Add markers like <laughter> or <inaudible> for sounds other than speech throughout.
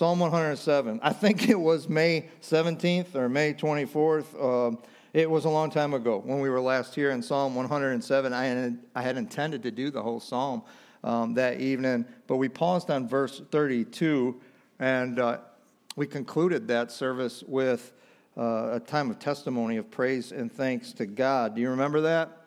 Psalm 107. I think it was May 17th or May 24th. Uh, it was a long time ago when we were last here in Psalm 107. I had, I had intended to do the whole psalm um, that evening, but we paused on verse 32 and uh, we concluded that service with uh, a time of testimony of praise and thanks to God. Do you remember that?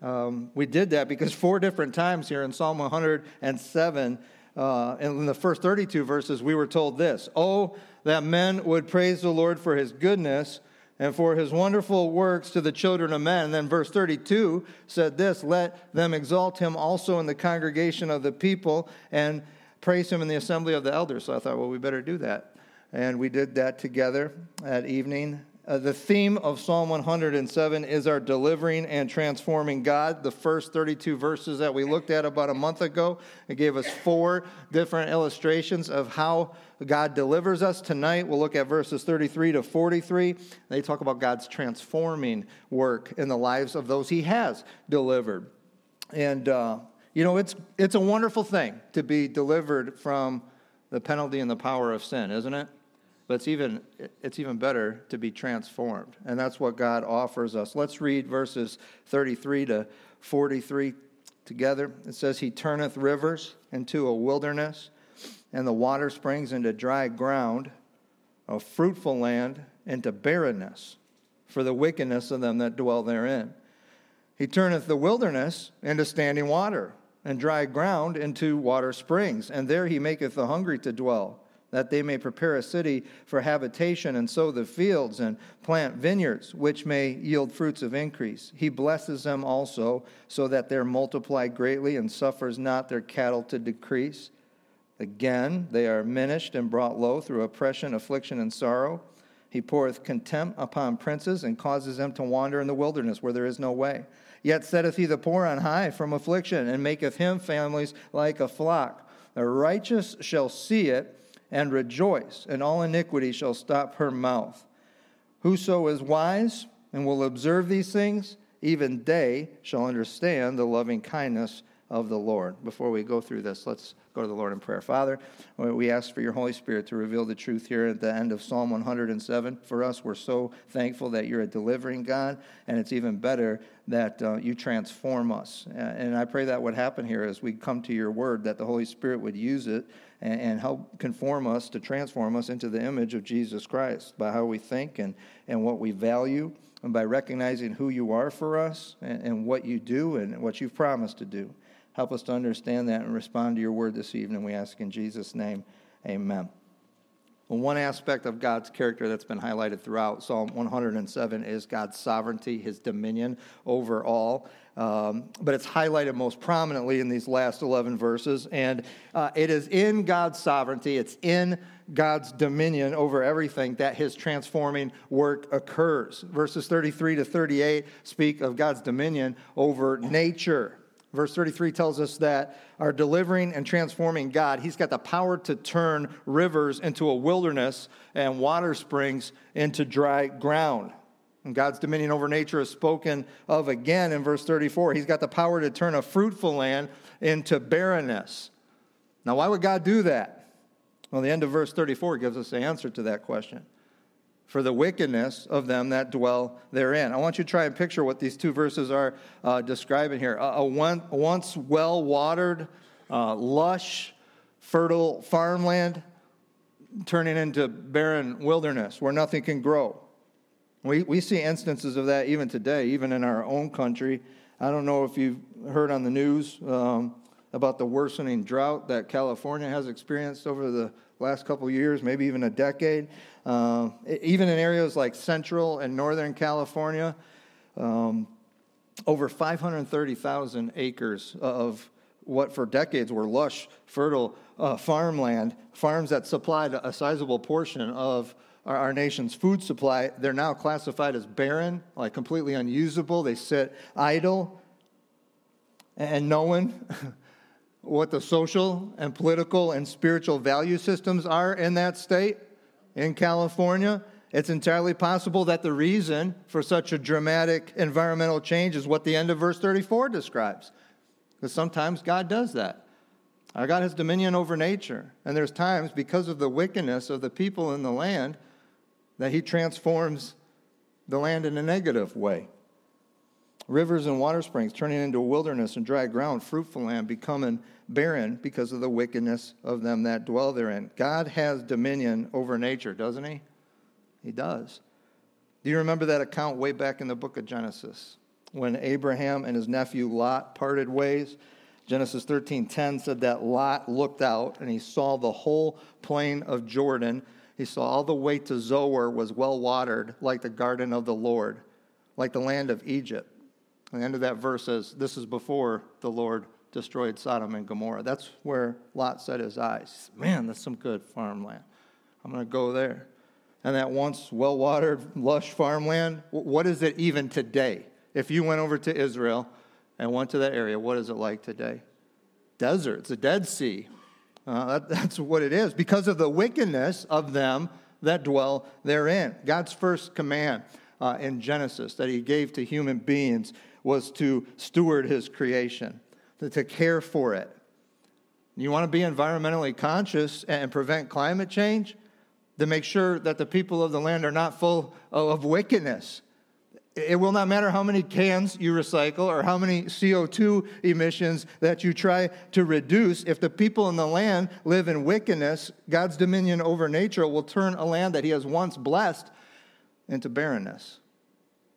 Um, we did that because four different times here in Psalm 107, uh, in the first 32 verses, we were told this Oh, that men would praise the Lord for his goodness and for his wonderful works to the children of men. And then verse 32 said this Let them exalt him also in the congregation of the people and praise him in the assembly of the elders. So I thought, well, we better do that. And we did that together that evening. Uh, the theme of Psalm 107 is our delivering and transforming God. The first 32 verses that we looked at about a month ago, it gave us four different illustrations of how God delivers us. Tonight, we'll look at verses 33 to 43. They talk about God's transforming work in the lives of those he has delivered. And, uh, you know, it's, it's a wonderful thing to be delivered from the penalty and the power of sin, isn't it? But it's even, it's even better to be transformed. And that's what God offers us. Let's read verses 33 to 43 together. It says, He turneth rivers into a wilderness, and the water springs into dry ground, a fruitful land into barrenness, for the wickedness of them that dwell therein. He turneth the wilderness into standing water, and dry ground into water springs, and there he maketh the hungry to dwell that they may prepare a city for habitation and sow the fields and plant vineyards, which may yield fruits of increase. He blesses them also, so that they multiply greatly and suffers not their cattle to decrease. Again, they are minished and brought low through oppression, affliction, and sorrow. He poureth contempt upon princes and causes them to wander in the wilderness where there is no way. Yet setteth he the poor on high from affliction and maketh him families like a flock. The righteous shall see it and rejoice, and all iniquity shall stop her mouth. Whoso is wise and will observe these things, even they shall understand the loving kindness of the Lord. Before we go through this, let's go to the Lord in prayer. Father, we ask for your Holy Spirit to reveal the truth here at the end of Psalm 107. For us, we're so thankful that you're a delivering God, and it's even better that uh, you transform us. And I pray that would happen here as we come to your word, that the Holy Spirit would use it and, and help conform us to transform us into the image of Jesus Christ by how we think and, and what we value, and by recognizing who you are for us and, and what you do and what you've promised to do. Help us to understand that and respond to your word this evening. We ask in Jesus' name, amen. One aspect of God's character that's been highlighted throughout Psalm 107 is God's sovereignty, his dominion over all. Um, but it's highlighted most prominently in these last 11 verses. And uh, it is in God's sovereignty, it's in God's dominion over everything that his transforming work occurs. Verses 33 to 38 speak of God's dominion over nature. Verse 33 tells us that our delivering and transforming God, He's got the power to turn rivers into a wilderness and water springs into dry ground. And God's dominion over nature is spoken of again in verse 34. He's got the power to turn a fruitful land into barrenness. Now, why would God do that? Well, the end of verse 34 gives us the answer to that question for the wickedness of them that dwell therein. I want you to try and picture what these two verses are uh, describing here. A, a one, once well watered, uh, lush, fertile farmland turning into barren wilderness where nothing can grow. We, we see instances of that even today, even in our own country. I don't know if you've heard on the news um, about the worsening drought that California has experienced over the last couple years, maybe even a decade. Uh, even in areas like central and northern California, um, over 530,000 acres of what for decades were lush, fertile uh, farmland, farms that supplied a sizable portion of our, our, nation's food supply, they're now classified as barren, like completely unusable. They sit idle. And knowing <laughs> what the social and political and spiritual value systems are in that state, in California, it's entirely possible that the reason for such a dramatic environmental change is what the end of verse 34 describes. Because sometimes God does that. Our God has dominion over nature. And there's times, because of the wickedness of the people in the land, that He transforms the land in a negative way. Rivers and water springs turning into a wilderness and dry ground, fruitful land becoming barren because of the wickedness of them that dwell therein. God has dominion over nature, doesn't He? He does. Do you remember that account way back in the book of Genesis when Abraham and his nephew Lot parted ways? Genesis 13:10 said that Lot looked out and he saw the whole plain of Jordan. He saw all the way to Zoar was well watered like the garden of the Lord, like the land of Egypt. And the end of that verse says, This is before the Lord destroyed Sodom and Gomorrah. That's where Lot set his eyes. Man, that's some good farmland. I'm going to go there. And that once well watered, lush farmland, what is it even today? If you went over to Israel and went to that area, what is it like today? Desert, it's a Dead Sea. Uh, that, <laughs> that's what it is because of the wickedness of them that dwell therein. God's first command uh, in Genesis that he gave to human beings was to steward his creation, to, to care for it. You want to be environmentally conscious and prevent climate change? Then make sure that the people of the land are not full of wickedness. It will not matter how many cans you recycle or how many CO2 emissions that you try to reduce. If the people in the land live in wickedness, God's dominion over nature will turn a land that He has once blessed into barrenness.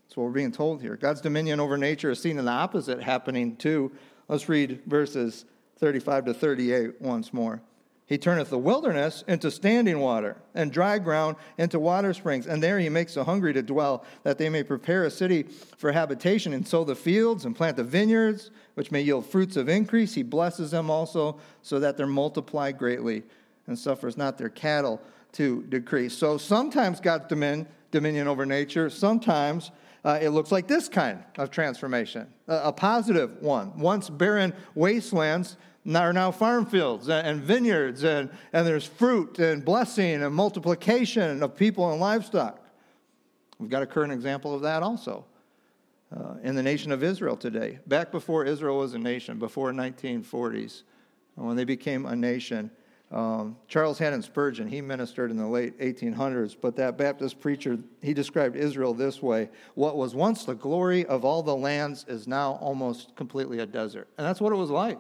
That's what we're being told here. God's dominion over nature is seen in the opposite happening too. Let's read verses 35 to 38 once more. He turneth the wilderness into standing water, and dry ground into water springs. And there he makes the hungry to dwell, that they may prepare a city for habitation, and sow the fields, and plant the vineyards, which may yield fruits of increase. He blesses them also, so that they multiply greatly, and suffers not their cattle to decrease. So sometimes God's dominion, dominion over nature, sometimes uh, it looks like this kind of transformation a, a positive one. Once barren wastelands are now farm fields and vineyards, and, and there's fruit and blessing and multiplication of people and livestock. We've got a current example of that also uh, in the nation of Israel today. Back before Israel was a nation, before 1940s, when they became a nation, um, Charles Haddon Spurgeon, he ministered in the late 1800s, but that Baptist preacher, he described Israel this way What was once the glory of all the lands is now almost completely a desert. And that's what it was like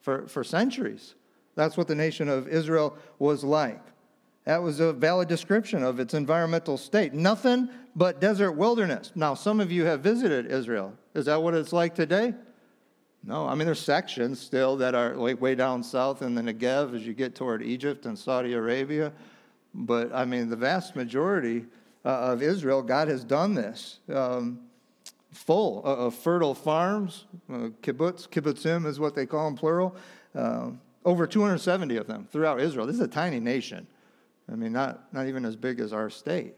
for, for centuries. That's what the nation of Israel was like. That was a valid description of its environmental state. Nothing but desert wilderness. Now, some of you have visited Israel. Is that what it's like today? No. I mean, there's sections still that are like way down south in the Negev as you get toward Egypt and Saudi Arabia. But I mean, the vast majority uh, of Israel, God has done this. Um, full of fertile farms. Uh, kibbutz, kibbutzim is what they call them, plural. Uh, over 270 of them throughout Israel. This is a tiny nation. I mean, not, not even as big as our state.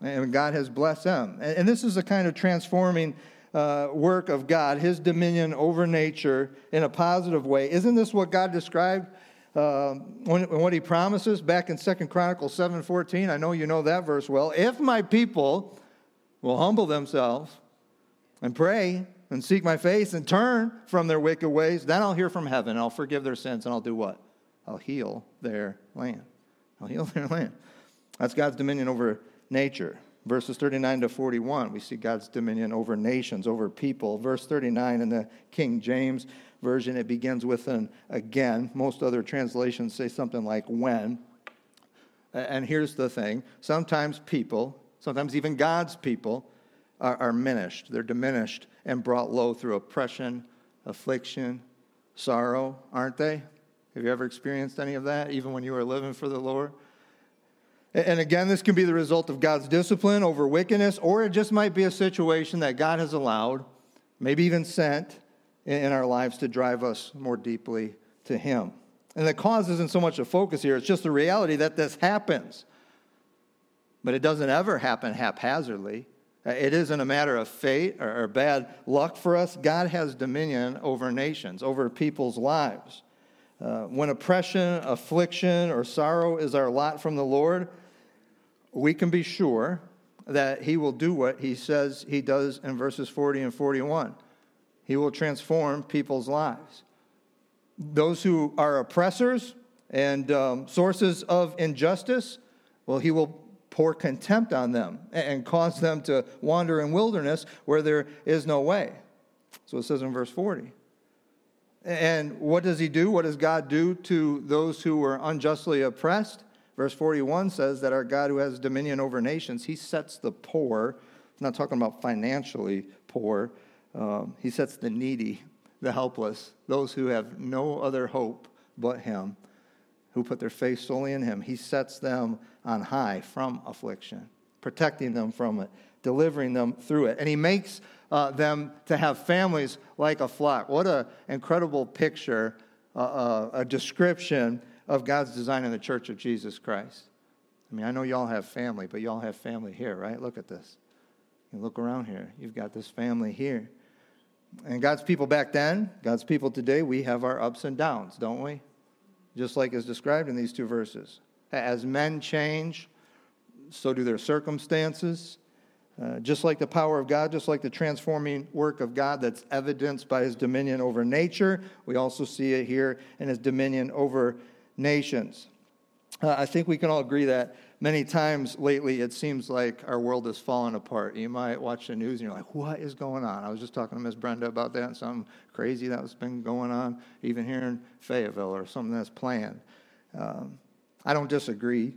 And God has blessed them. And, and this is a kind of transforming uh, work of God, His dominion over nature in a positive way. Isn't this what God described uh, when, what He promises back in Second Chronicles 7.14? I know you know that verse well. If my people will humble themselves and pray and seek my face and turn from their wicked ways, then I'll hear from heaven. I'll forgive their sins and I'll do what? I'll heal their land. I'll heal <laughs> their land. That's God's dominion over nature. Verses 39 to 41, we see God's dominion over nations, over people. Verse 39 in the King James Version, it begins with an again. Most other translations say something like when. And here's the thing sometimes people, sometimes even God's people, are, are diminished. They're diminished and brought low through oppression, affliction, sorrow, aren't they? Have you ever experienced any of that, even when you were living for the Lord? And again, this can be the result of God's discipline over wickedness, or it just might be a situation that God has allowed, maybe even sent, in our lives to drive us more deeply to Him. And the cause isn't so much a focus here, it's just the reality that this happens. But it doesn't ever happen haphazardly. It isn't a matter of fate or, bad luck for us. God has dominion over nations, over people's lives. Uh, when oppression, affliction, or sorrow is our lot from the Lord, we can be sure that He will do what He says He does in verses 40 and 41. He will transform people's lives. Those who are oppressors and um, sources of injustice, well, He will pour contempt on them and cause them to wander in wilderness where there is no way. So it says in verse 40. And what does he do? What does God do to those who are unjustly oppressed? Verse 41 says that our God who has dominion over nations, he sets the poor, I'm not talking about financially poor, um, he sets the needy, the helpless, those who have no other hope but him, who put their faith solely in him. He sets them on high from affliction, protecting them from it, delivering them through it. And he makes uh, them to have families like a flock. What an incredible picture, uh, uh, a description of God's design in the church of Jesus Christ. I mean, I know y'all have family, but y'all have family here, right? Look at this. You look around here. You've got this family here. And God's people back then, God's people today, we have our ups and downs, don't we? Just like is described in these two verses. As men change, so do their circumstances. Uh, just like the power of God, just like the transforming work of God that's evidenced by his dominion over nature, we also see it here in his dominion over nations. Uh, I think we can all agree that many times lately it seems like our world is falling apart. You might watch the news and you're like, what is going on? I was just talking to Miss Brenda about that, something crazy that's been going on, even here in Fayetteville, or something that's planned. Um, I don't disagree,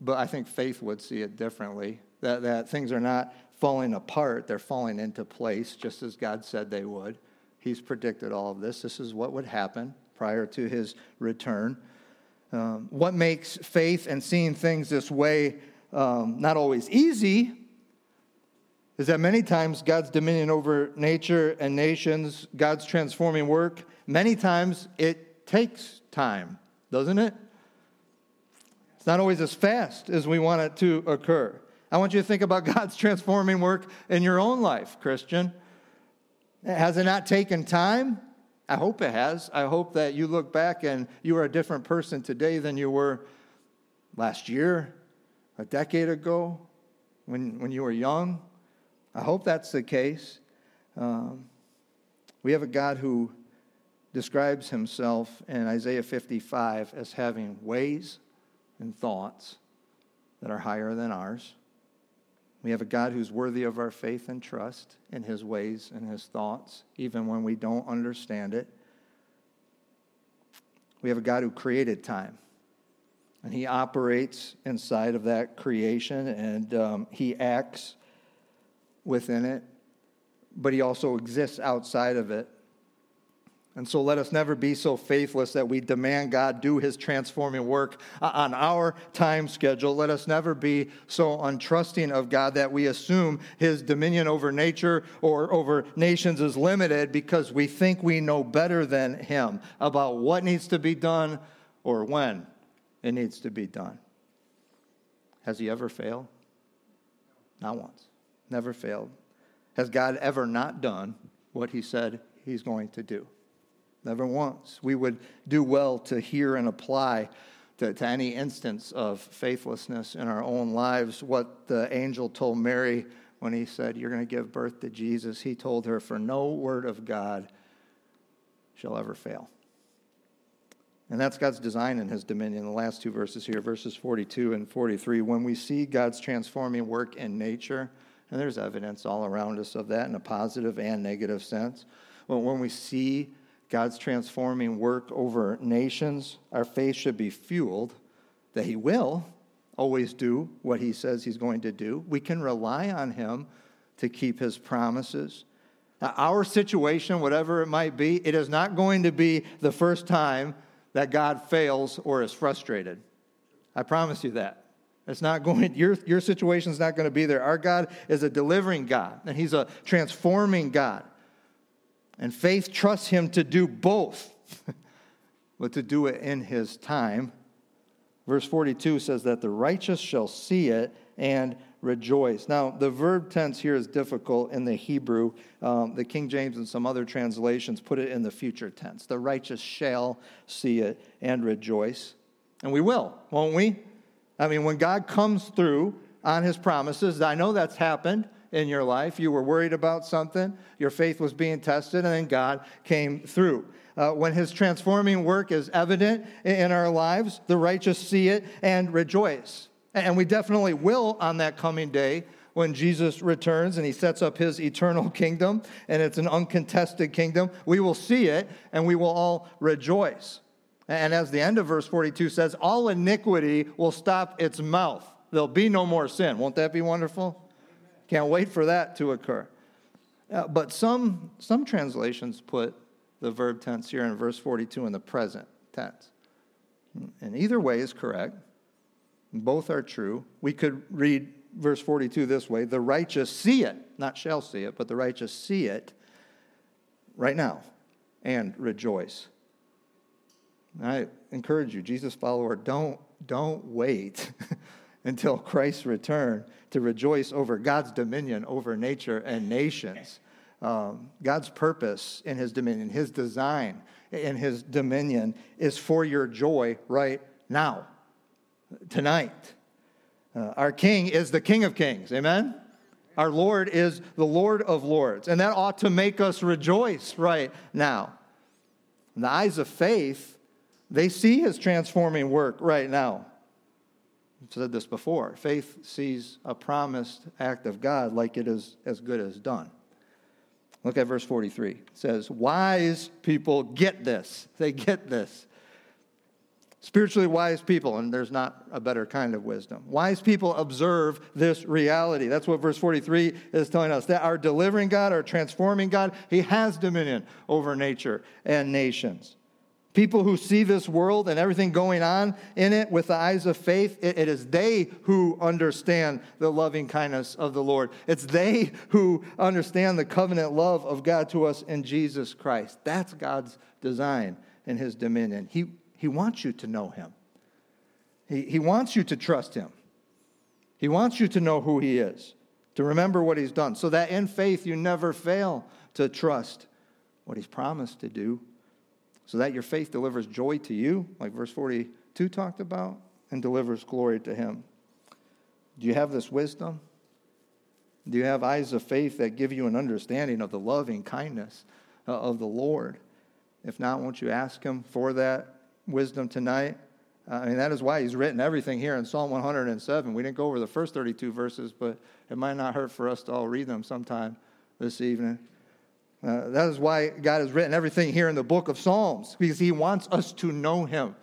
but I think faith would see it differently that, that things are not falling apart, they're falling into place just as God said they would. He's predicted all of this. This is what would happen prior to his return. Um, what makes faith and seeing things this way um, not always easy is that many times God's dominion over nature and nations, God's transforming work, many times it takes time, doesn't it? It's not always as fast as we want it to occur. I want you to think about <laughs> God's transforming work in your own life, Christian. Has it not taken time? I hope it has. I hope that you look back and you are a different person today than you were last year, a decade ago, when, when you were young. I hope that's the case. Um, we have a God who describes himself in Isaiah 55 as having ways and thoughts that are higher than ours. We have a God who's worthy of our faith and trust in his ways and his thoughts, even when we don't understand it. We have a God who created time, and he operates inside of that creation, and um, he acts within it, but he also exists outside of it. And so let us never be so faithless that we demand God do his transforming work on our time schedule. Let us never be so untrusting of God that we assume his dominion over nature or over nations is limited because we think we know better than him about what needs to be done or when it needs to be done. Has he ever failed? Not once. Never failed. Has God ever not done what he said he's going to do? Never once. We would do well to hear and apply to, to, any instance of faithlessness in our own lives what the angel told Mary when he said, You're going to give birth to Jesus. He told her, For no word of God shall ever fail. And that's God's design in his dominion. The last two verses here, verses 42 and 43. When we see God's transforming work in nature, and there's evidence all around us of that in a positive and negative sense. But when we see God's transforming work over nations, our faith should be fueled that He will always do what He says He's going to do. We can rely on Him to keep His promises. Now, our situation, whatever it might be, it is not going to be the first time that God fails or is frustrated. I promise you that. It's not going, your, your situation is not going to be there. Our God is a delivering God, and He's a transforming God. And faith trusts him to do both, <laughs> but to do it in his time. Verse 42 says that the righteous shall see it and rejoice. Now, the verb tense here is difficult in the Hebrew. Um, the King James and some other translations put it in the future tense. The righteous shall see it and rejoice. And we will, won't we? I mean, when God comes through on his promises, I know that's happened in your life. You were worried about something, your faith was being tested, and then God came through. Uh, when his transforming work is evident in our lives, the righteous see it and rejoice. And we definitely will on that coming day when Jesus returns and he sets up his eternal kingdom, and it's an uncontested kingdom. We will see it and we will all rejoice. And as the end of verse 42 says, all iniquity will stop its mouth. There'll be no more sin. Won't that be wonderful? Can't wait for that to occur. Uh, but some, some translations put the verb tense here in verse 42 in the present tense. And either way is correct. Both are true. We could read verse 42 this way The righteous see it, not shall see it, but the righteous see it right now and rejoice. I encourage you, Jesus follower, don't, don't wait <laughs> until Christ's return to rejoice over God's dominion over nature and nations. Um, God's purpose in his dominion, his design in his dominion is for your joy right now, tonight. Uh, our King is the King of Kings. Amen? Our Lord is the Lord of Lords. And that ought to make us rejoice right now. In the eyes of faith, they see his transforming work right now. Said this before. Faith sees a promised act of God like it is as good as done. Look at verse 43. It says, Wise people get this. <laughs> They get this. Spiritually wise people, and there's not a better kind of wisdom. Wise people observe this reality. That's what verse 43 is telling us that our delivering God, our transforming God, He has dominion over nature and nations. People who see this world and everything going on in it with the eyes of faith, it, it is they who understand the loving kindness of the Lord. It's they who understand the covenant love of God to us in Jesus Christ. That's God's design in his dominion. He, he wants you to know him, he, he wants you to trust him, he wants you to know who he is, to remember what he's done, so that in faith you never fail to trust what he's promised to do so that your faith delivers joy to you, like verse 42 talked about, and delivers glory to Him. Do you have this wisdom? Do you have eyes of faith that give you an understanding of the loving kindness uh, of the Lord? If not, won't you ask Him for that wisdom tonight? Uh, I mean, that is why He's written everything here in Psalm 107. We didn't go over the first 32 verses, but it might not hurt for us to all read them sometime this evening. Uh, that is why God has written everything here in the book of Psalms, because He wants us to know Him,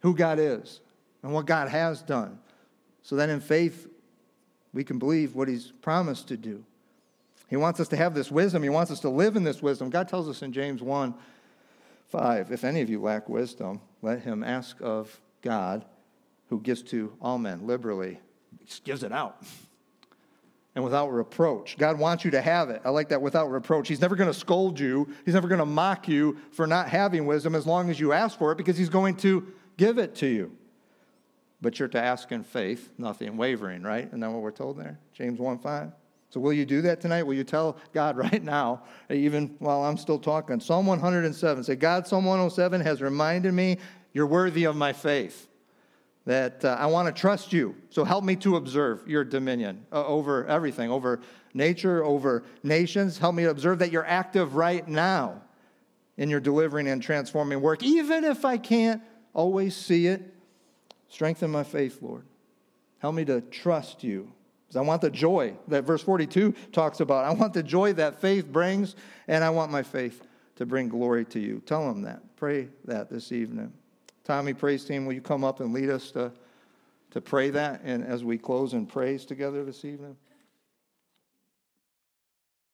who God is, and what God has done, so that in faith we can believe what He's promised to do. He wants us to have this wisdom. He wants us to live in this wisdom. God tells us in James 1 5 if any of you lack wisdom, let him ask of God, who gives to all men liberally. He just gives it out <laughs> and without reproach. God wants you to have it. I like that without reproach. He's never going to scold you, He's never going to mock you for not having wisdom as long as you ask for it because He's going to give it to you. But you're to ask in faith, nothing wavering, right? Isn't that what we're told there? James 1 5. So, will you do that tonight? Will you tell God <laughs> right now, even while I'm still talking? Psalm 107 say, God, Psalm 107 has reminded me you're worthy of my faith that uh, I want to trust you. So help me to observe your dominion uh, over everything, over nature, over nations. Help me to observe that you're active right now in your delivering and transforming work, even if I can't always see it. Strengthen my faith, Lord. Help me to trust you. Because I want the joy that verse 42 talks about. I want the joy that faith brings, and I want my faith to bring glory to you. Tell them that. Pray that this evening. Tommy, praise team, will you come up and lead us to, to pray that and as we close in praise together this evening?